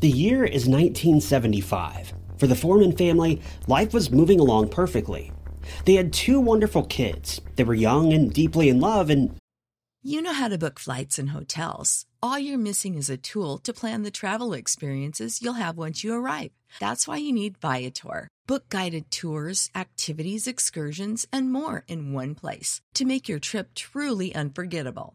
The year is 1975. For the Foreman family, life was moving along perfectly. They had two wonderful kids. They were young and deeply in love, and You know how to book flights and hotels. All you're missing is a tool to plan the travel experiences you'll have once you arrive. That's why you need Viator. Book guided tours, activities, excursions, and more in one place to make your trip truly unforgettable.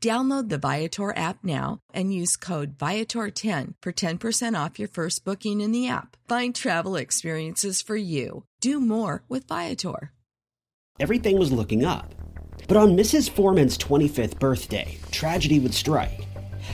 Download the Viator app now and use code Viator10 for 10% off your first booking in the app. Find travel experiences for you. Do more with Viator. everything was looking up. But on Mrs. Foreman's 25th birthday, tragedy would strike.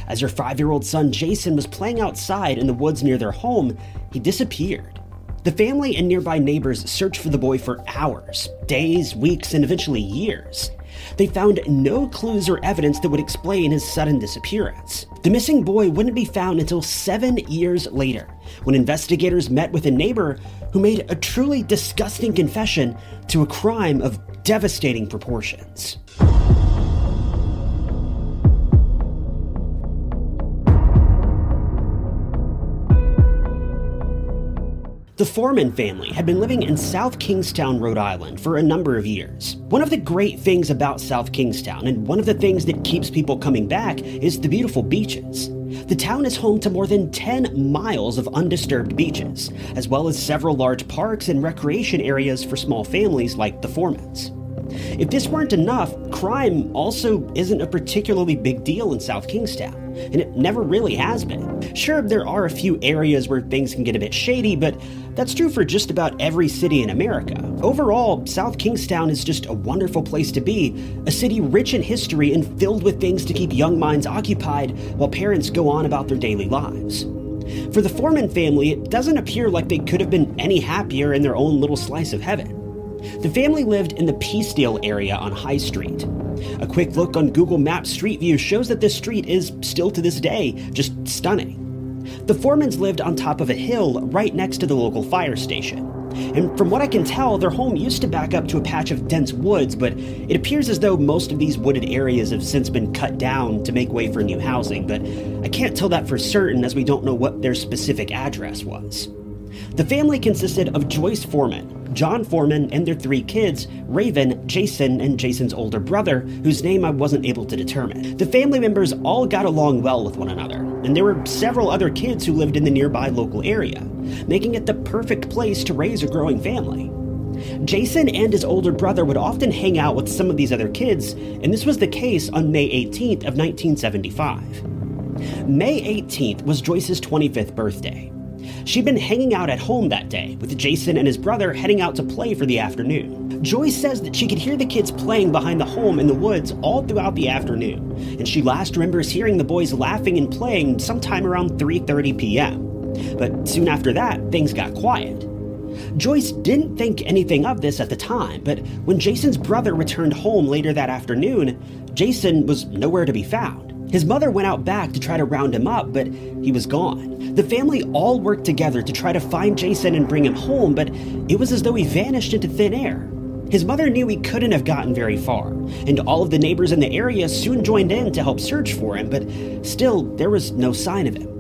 As her five year old son Jason was playing outside in the woods near their home, he disappeared. The family and nearby neighbors searched for the boy for hours, days, weeks, and eventually years. They found no clues or evidence that would explain his sudden disappearance. The missing boy wouldn't be found until seven years later, when investigators met with a neighbor who made a truly disgusting confession to a crime of devastating proportions. The Foreman family had been living in South Kingstown, Rhode Island for a number of years. One of the great things about South Kingstown, and one of the things that keeps people coming back, is the beautiful beaches. The town is home to more than 10 miles of undisturbed beaches, as well as several large parks and recreation areas for small families like the Foremans. If this weren't enough, crime also isn't a particularly big deal in South Kingstown, and it never really has been. Sure, there are a few areas where things can get a bit shady, but that's true for just about every city in America. Overall, South Kingstown is just a wonderful place to be, a city rich in history and filled with things to keep young minds occupied while parents go on about their daily lives. For the Foreman family, it doesn't appear like they could have been any happier in their own little slice of heaven. The family lived in the Peacedale area on High Street. A quick look on Google Maps Street View shows that this street is still to this day just stunning. The Foremans lived on top of a hill right next to the local fire station. And from what I can tell, their home used to back up to a patch of dense woods, but it appears as though most of these wooded areas have since been cut down to make way for new housing, but I can't tell that for certain as we don't know what their specific address was. The family consisted of Joyce Foreman, John Foreman, and their three kids Raven, Jason, and Jason's older brother, whose name I wasn't able to determine. The family members all got along well with one another, and there were several other kids who lived in the nearby local area, making it the perfect place to raise a growing family. Jason and his older brother would often hang out with some of these other kids, and this was the case on May 18th of 1975. May 18th was Joyce's 25th birthday. She'd been hanging out at home that day, with Jason and his brother heading out to play for the afternoon. Joyce says that she could hear the kids playing behind the home in the woods all throughout the afternoon, and she last remembers hearing the boys laughing and playing sometime around 3:30 p.m. But soon after that, things got quiet. Joyce didn't think anything of this at the time, but when Jason's brother returned home later that afternoon, Jason was nowhere to be found. His mother went out back to try to round him up, but he was gone. The family all worked together to try to find Jason and bring him home, but it was as though he vanished into thin air. His mother knew he couldn't have gotten very far, and all of the neighbors in the area soon joined in to help search for him, but still, there was no sign of him.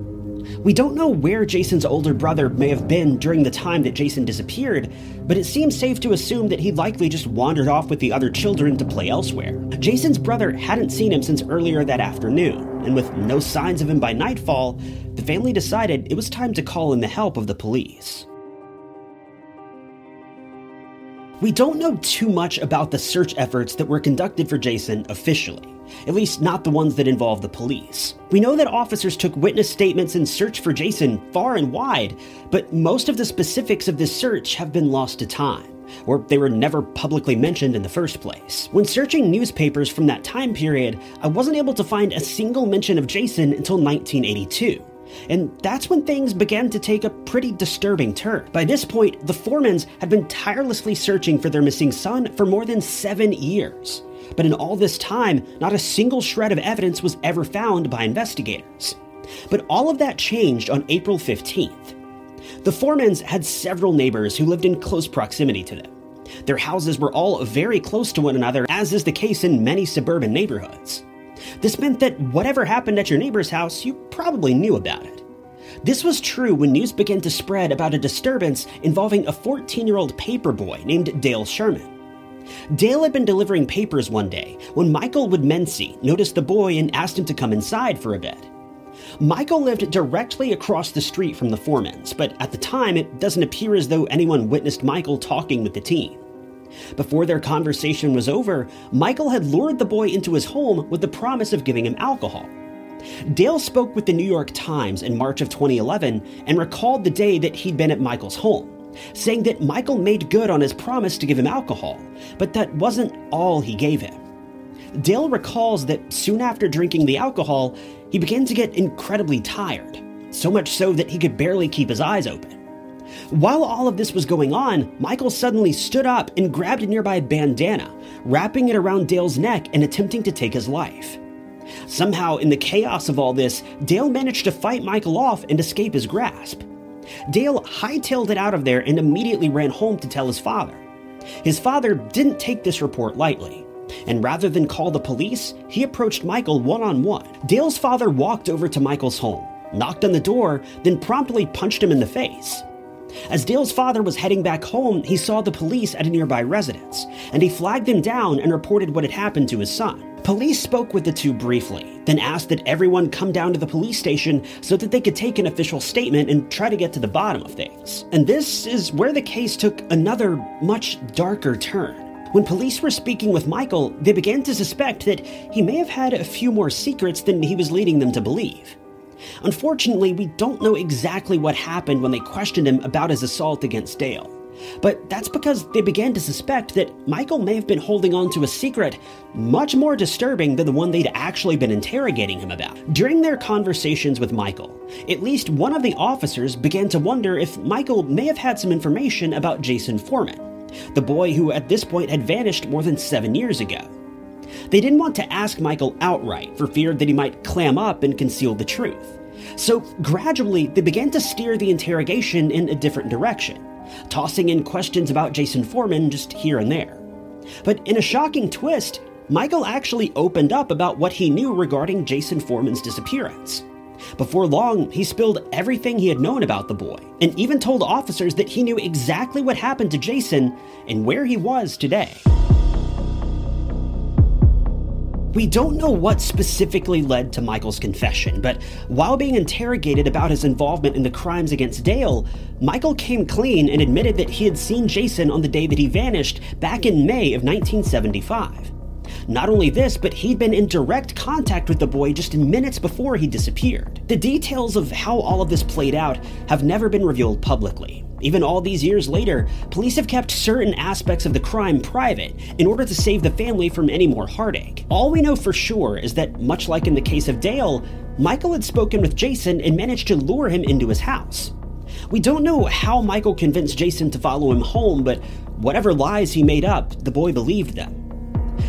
We don't know where Jason's older brother may have been during the time that Jason disappeared, but it seems safe to assume that he likely just wandered off with the other children to play elsewhere. Jason's brother hadn't seen him since earlier that afternoon, and with no signs of him by nightfall, the family decided it was time to call in the help of the police. We don't know too much about the search efforts that were conducted for Jason officially, at least not the ones that involve the police. We know that officers took witness statements and searched for Jason far and wide, but most of the specifics of this search have been lost to time. Or they were never publicly mentioned in the first place. When searching newspapers from that time period, I wasn't able to find a single mention of Jason until 1982. And that's when things began to take a pretty disturbing turn. By this point, the Foremans had been tirelessly searching for their missing son for more than seven years. But in all this time, not a single shred of evidence was ever found by investigators. But all of that changed on April 15th. The Foremans had several neighbors who lived in close proximity to them. Their houses were all very close to one another, as is the case in many suburban neighborhoods. This meant that whatever happened at your neighbor's house, you probably knew about it. This was true when news began to spread about a disturbance involving a 14 year old paperboy named Dale Sherman. Dale had been delivering papers one day when Michael Woodmansee noticed the boy and asked him to come inside for a bit. Michael lived directly across the street from the Foremans, but at the time it doesn't appear as though anyone witnessed Michael talking with the teen. Before their conversation was over, Michael had lured the boy into his home with the promise of giving him alcohol. Dale spoke with the New York Times in March of 2011 and recalled the day that he'd been at Michael's home, saying that Michael made good on his promise to give him alcohol, but that wasn't all he gave him. Dale recalls that soon after drinking the alcohol, he began to get incredibly tired, so much so that he could barely keep his eyes open. While all of this was going on, Michael suddenly stood up and grabbed a nearby bandana, wrapping it around Dale's neck and attempting to take his life. Somehow, in the chaos of all this, Dale managed to fight Michael off and escape his grasp. Dale hightailed it out of there and immediately ran home to tell his father. His father didn't take this report lightly, and rather than call the police, he approached Michael one on one. Dale's father walked over to Michael's home, knocked on the door, then promptly punched him in the face. As Dale's father was heading back home, he saw the police at a nearby residence, and he flagged them down and reported what had happened to his son. Police spoke with the two briefly, then asked that everyone come down to the police station so that they could take an official statement and try to get to the bottom of things. And this is where the case took another, much darker turn. When police were speaking with Michael, they began to suspect that he may have had a few more secrets than he was leading them to believe. Unfortunately, we don't know exactly what happened when they questioned him about his assault against Dale. But that's because they began to suspect that Michael may have been holding on to a secret much more disturbing than the one they'd actually been interrogating him about. During their conversations with Michael, at least one of the officers began to wonder if Michael may have had some information about Jason Foreman, the boy who at this point had vanished more than seven years ago. They didn't want to ask Michael outright for fear that he might clam up and conceal the truth. So gradually, they began to steer the interrogation in a different direction, tossing in questions about Jason Foreman just here and there. But in a shocking twist, Michael actually opened up about what he knew regarding Jason Foreman's disappearance. Before long, he spilled everything he had known about the boy, and even told officers that he knew exactly what happened to Jason and where he was today. We don't know what specifically led to Michael's confession, but while being interrogated about his involvement in the crimes against Dale, Michael came clean and admitted that he had seen Jason on the day that he vanished back in May of 1975. Not only this, but he'd been in direct contact with the boy just minutes before he disappeared. The details of how all of this played out have never been revealed publicly, even all these years later, police have kept certain aspects of the crime private in order to save the family from any more heartache. All we know for sure is that, much like in the case of Dale, Michael had spoken with Jason and managed to lure him into his house. We don't know how Michael convinced Jason to follow him home, but whatever lies he made up, the boy believed them.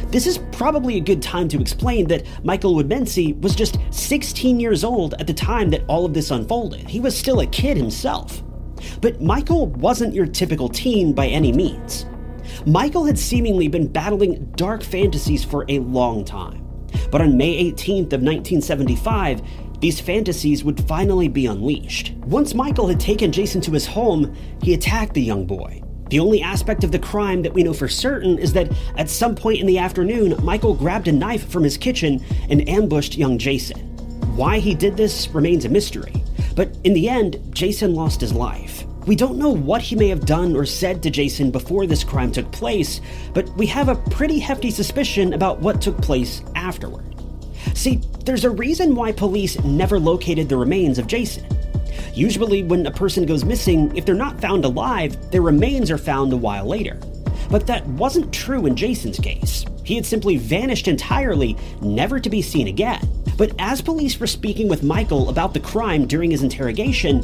This is probably a good time to explain that Michael Woodmansee was just 16 years old at the time that all of this unfolded. He was still a kid himself. But Michael wasn't your typical teen by any means. Michael had seemingly been battling dark fantasies for a long time. But on May 18th of 1975, these fantasies would finally be unleashed. Once Michael had taken Jason to his home, he attacked the young boy. The only aspect of the crime that we know for certain is that at some point in the afternoon, Michael grabbed a knife from his kitchen and ambushed young Jason. Why he did this remains a mystery. But in the end, Jason lost his life. We don't know what he may have done or said to Jason before this crime took place, but we have a pretty hefty suspicion about what took place afterward. See, there's a reason why police never located the remains of Jason. Usually, when a person goes missing, if they're not found alive, their remains are found a while later. But that wasn't true in Jason's case. He had simply vanished entirely, never to be seen again. But as police were speaking with Michael about the crime during his interrogation,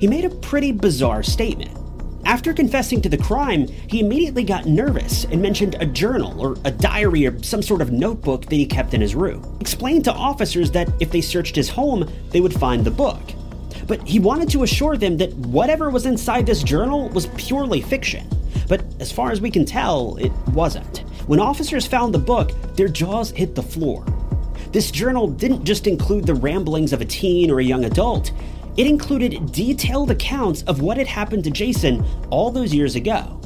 he made a pretty bizarre statement. After confessing to the crime, he immediately got nervous and mentioned a journal or a diary or some sort of notebook that he kept in his room. He explained to officers that if they searched his home, they would find the book. But he wanted to assure them that whatever was inside this journal was purely fiction. But as far as we can tell, it wasn't. When officers found the book, their jaws hit the floor. This journal didn't just include the ramblings of a teen or a young adult, it included detailed accounts of what had happened to Jason all those years ago.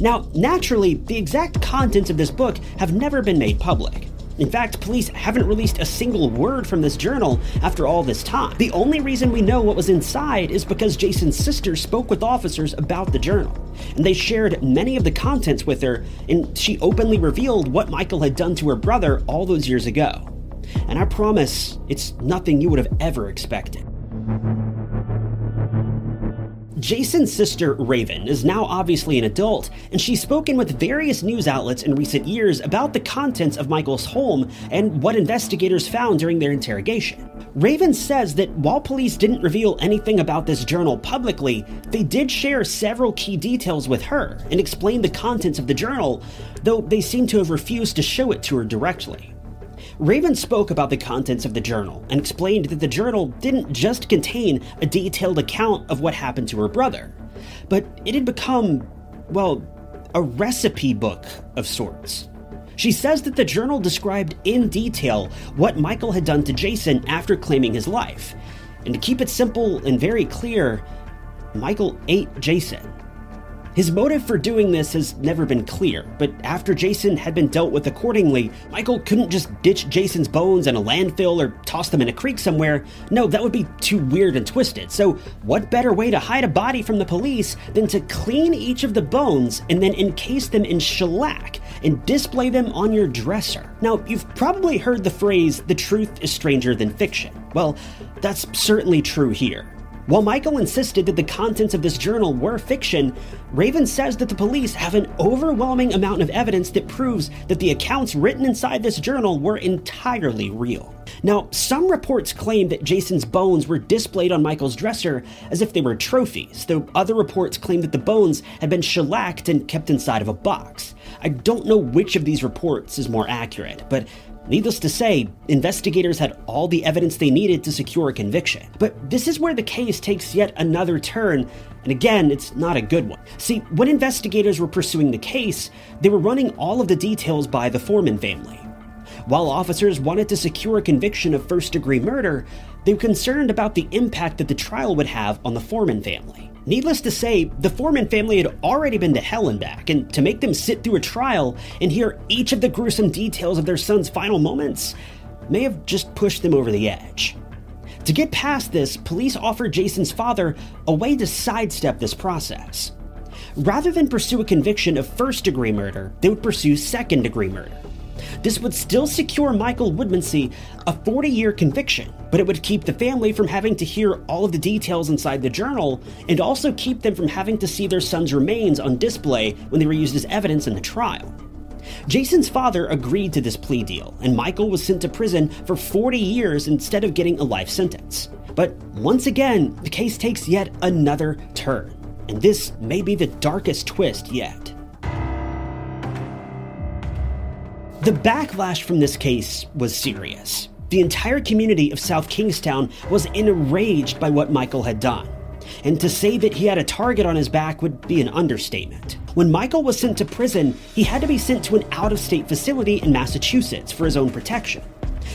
Now, naturally, the exact contents of this book have never been made public. In fact, police haven't released a single word from this journal after all this time. The only reason we know what was inside is because Jason's sister spoke with officers about the journal, and they shared many of the contents with her, and she openly revealed what Michael had done to her brother all those years ago. And I promise, it's nothing you would have ever expected. Jason's sister, Raven, is now obviously an adult, and she's spoken with various news outlets in recent years about the contents of Michael's home and what investigators found during their interrogation. Raven says that while police didn't reveal anything about this journal publicly, they did share several key details with her and explain the contents of the journal, though they seem to have refused to show it to her directly. Raven spoke about the contents of the journal and explained that the journal didn't just contain a detailed account of what happened to her brother, but it had become, well, a recipe book of sorts. She says that the journal described in detail what Michael had done to Jason after claiming his life. And to keep it simple and very clear, Michael ate Jason. His motive for doing this has never been clear, but after Jason had been dealt with accordingly, Michael couldn't just ditch Jason's bones in a landfill or toss them in a creek somewhere. No, that would be too weird and twisted. So, what better way to hide a body from the police than to clean each of the bones and then encase them in shellac and display them on your dresser? Now, you've probably heard the phrase, the truth is stranger than fiction. Well, that's certainly true here. While Michael insisted that the contents of this journal were fiction, Raven says that the police have an overwhelming amount of evidence that proves that the accounts written inside this journal were entirely real. Now, some reports claim that Jason's bones were displayed on Michael's dresser as if they were trophies, though other reports claim that the bones had been shellacked and kept inside of a box. I don't know which of these reports is more accurate, but Needless to say, investigators had all the evidence they needed to secure a conviction. But this is where the case takes yet another turn, and again, it's not a good one. See, when investigators were pursuing the case, they were running all of the details by the Foreman family. While officers wanted to secure a conviction of first degree murder, they were concerned about the impact that the trial would have on the Foreman family. Needless to say, the Foreman family had already been to hell and back, and to make them sit through a trial and hear each of the gruesome details of their son's final moments may have just pushed them over the edge. To get past this, police offered Jason's father a way to sidestep this process. Rather than pursue a conviction of first degree murder, they would pursue second degree murder. This would still secure Michael Woodmansee a 40 year conviction, but it would keep the family from having to hear all of the details inside the journal and also keep them from having to see their son's remains on display when they were used as evidence in the trial. Jason's father agreed to this plea deal, and Michael was sent to prison for 40 years instead of getting a life sentence. But once again, the case takes yet another turn, and this may be the darkest twist yet. The backlash from this case was serious. The entire community of South Kingstown was enraged by what Michael had done. And to say that he had a target on his back would be an understatement. When Michael was sent to prison, he had to be sent to an out of state facility in Massachusetts for his own protection.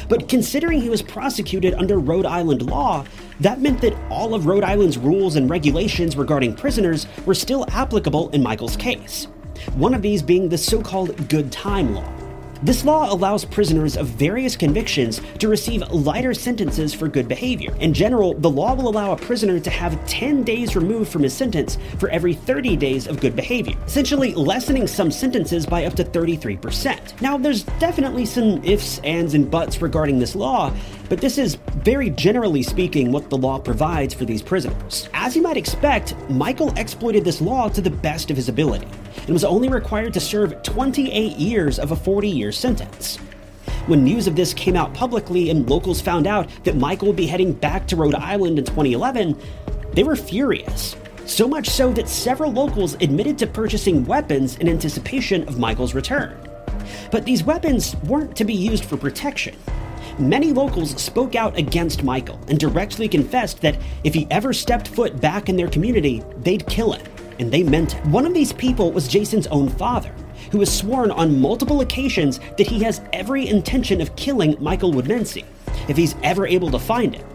But considering he was prosecuted under Rhode Island law, that meant that all of Rhode Island's rules and regulations regarding prisoners were still applicable in Michael's case. One of these being the so called good time law. This law allows prisoners of various convictions to receive lighter sentences for good behavior. In general, the law will allow a prisoner to have 10 days removed from his sentence for every 30 days of good behavior, essentially lessening some sentences by up to 33%. Now, there's definitely some ifs, ands, and buts regarding this law, but this is very generally speaking what the law provides for these prisoners. As you might expect, Michael exploited this law to the best of his ability. and was only required to serve 28 years of a 40 year sentence. When news of this came out publicly and locals found out that Michael would be heading back to Rhode Island in 2011, they were furious. So much so that several locals admitted to purchasing weapons in anticipation of Michael's return. But these weapons weren't to be used for protection. Many locals spoke out against Michael and directly confessed that if he ever stepped foot back in their community, they'd kill him. And they meant it. One of these people was Jason's own father, who has sworn on multiple occasions that he has every intention of killing Michael Woodmansee if he's ever able to find him.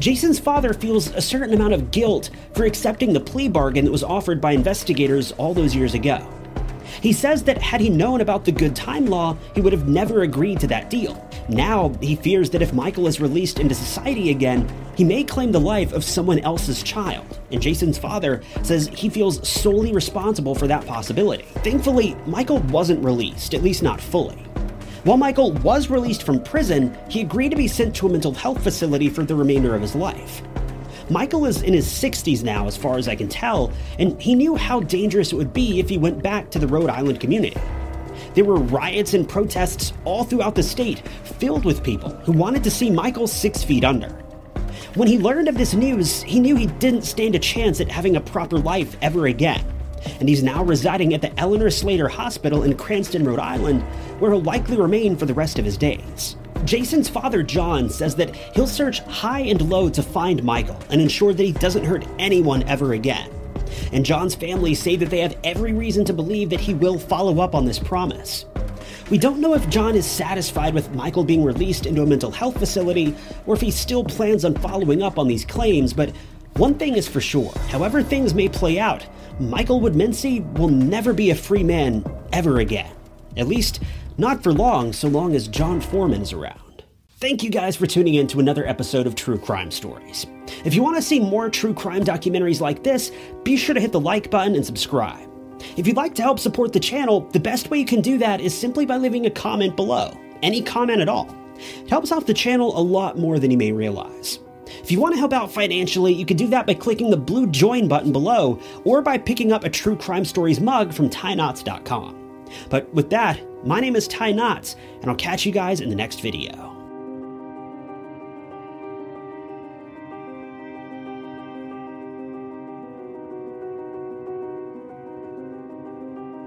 Jason's father feels a certain amount of guilt for accepting the plea bargain that was offered by investigators all those years ago. He says that had he known about the good time law, he would have never agreed to that deal. Now, he fears that if Michael is released into society again, he may claim the life of someone else's child, and Jason's father says he feels solely responsible for that possibility. Thankfully, Michael wasn't released, at least not fully. While Michael was released from prison, he agreed to be sent to a mental health facility for the remainder of his life. Michael is in his 60s now, as far as I can tell, and he knew how dangerous it would be if he went back to the Rhode Island community. There were riots and protests all throughout the state, filled with people who wanted to see Michael six feet under. When he learned of this news, he knew he didn't stand a chance at having a proper life ever again. And he's now residing at the Eleanor Slater Hospital in Cranston, Rhode Island, where he'll likely remain for the rest of his days. Jason's father, John, says that he'll search high and low to find Michael and ensure that he doesn't hurt anyone ever again. And John's family say that they have every reason to believe that he will follow up on this promise. We don't know if John is satisfied with Michael being released into a mental health facility or if he still plans on following up on these claims, but one thing is for sure however things may play out, Michael Woodmansee will never be a free man ever again. At least, not for long, so long as John Foreman is around. Thank you guys for tuning in to another episode of True Crime Stories. If you want to see more true crime documentaries like this, be sure to hit the like button and subscribe. If you'd like to help support the channel, the best way you can do that is simply by leaving a comment below. Any comment at all. It helps out the channel a lot more than you may realize. If you want to help out financially, you can do that by clicking the blue join button below or by picking up a True Crime Stories mug from TyNotts.com. But with that, my name is Ty Notts, and I'll catch you guys in the next video.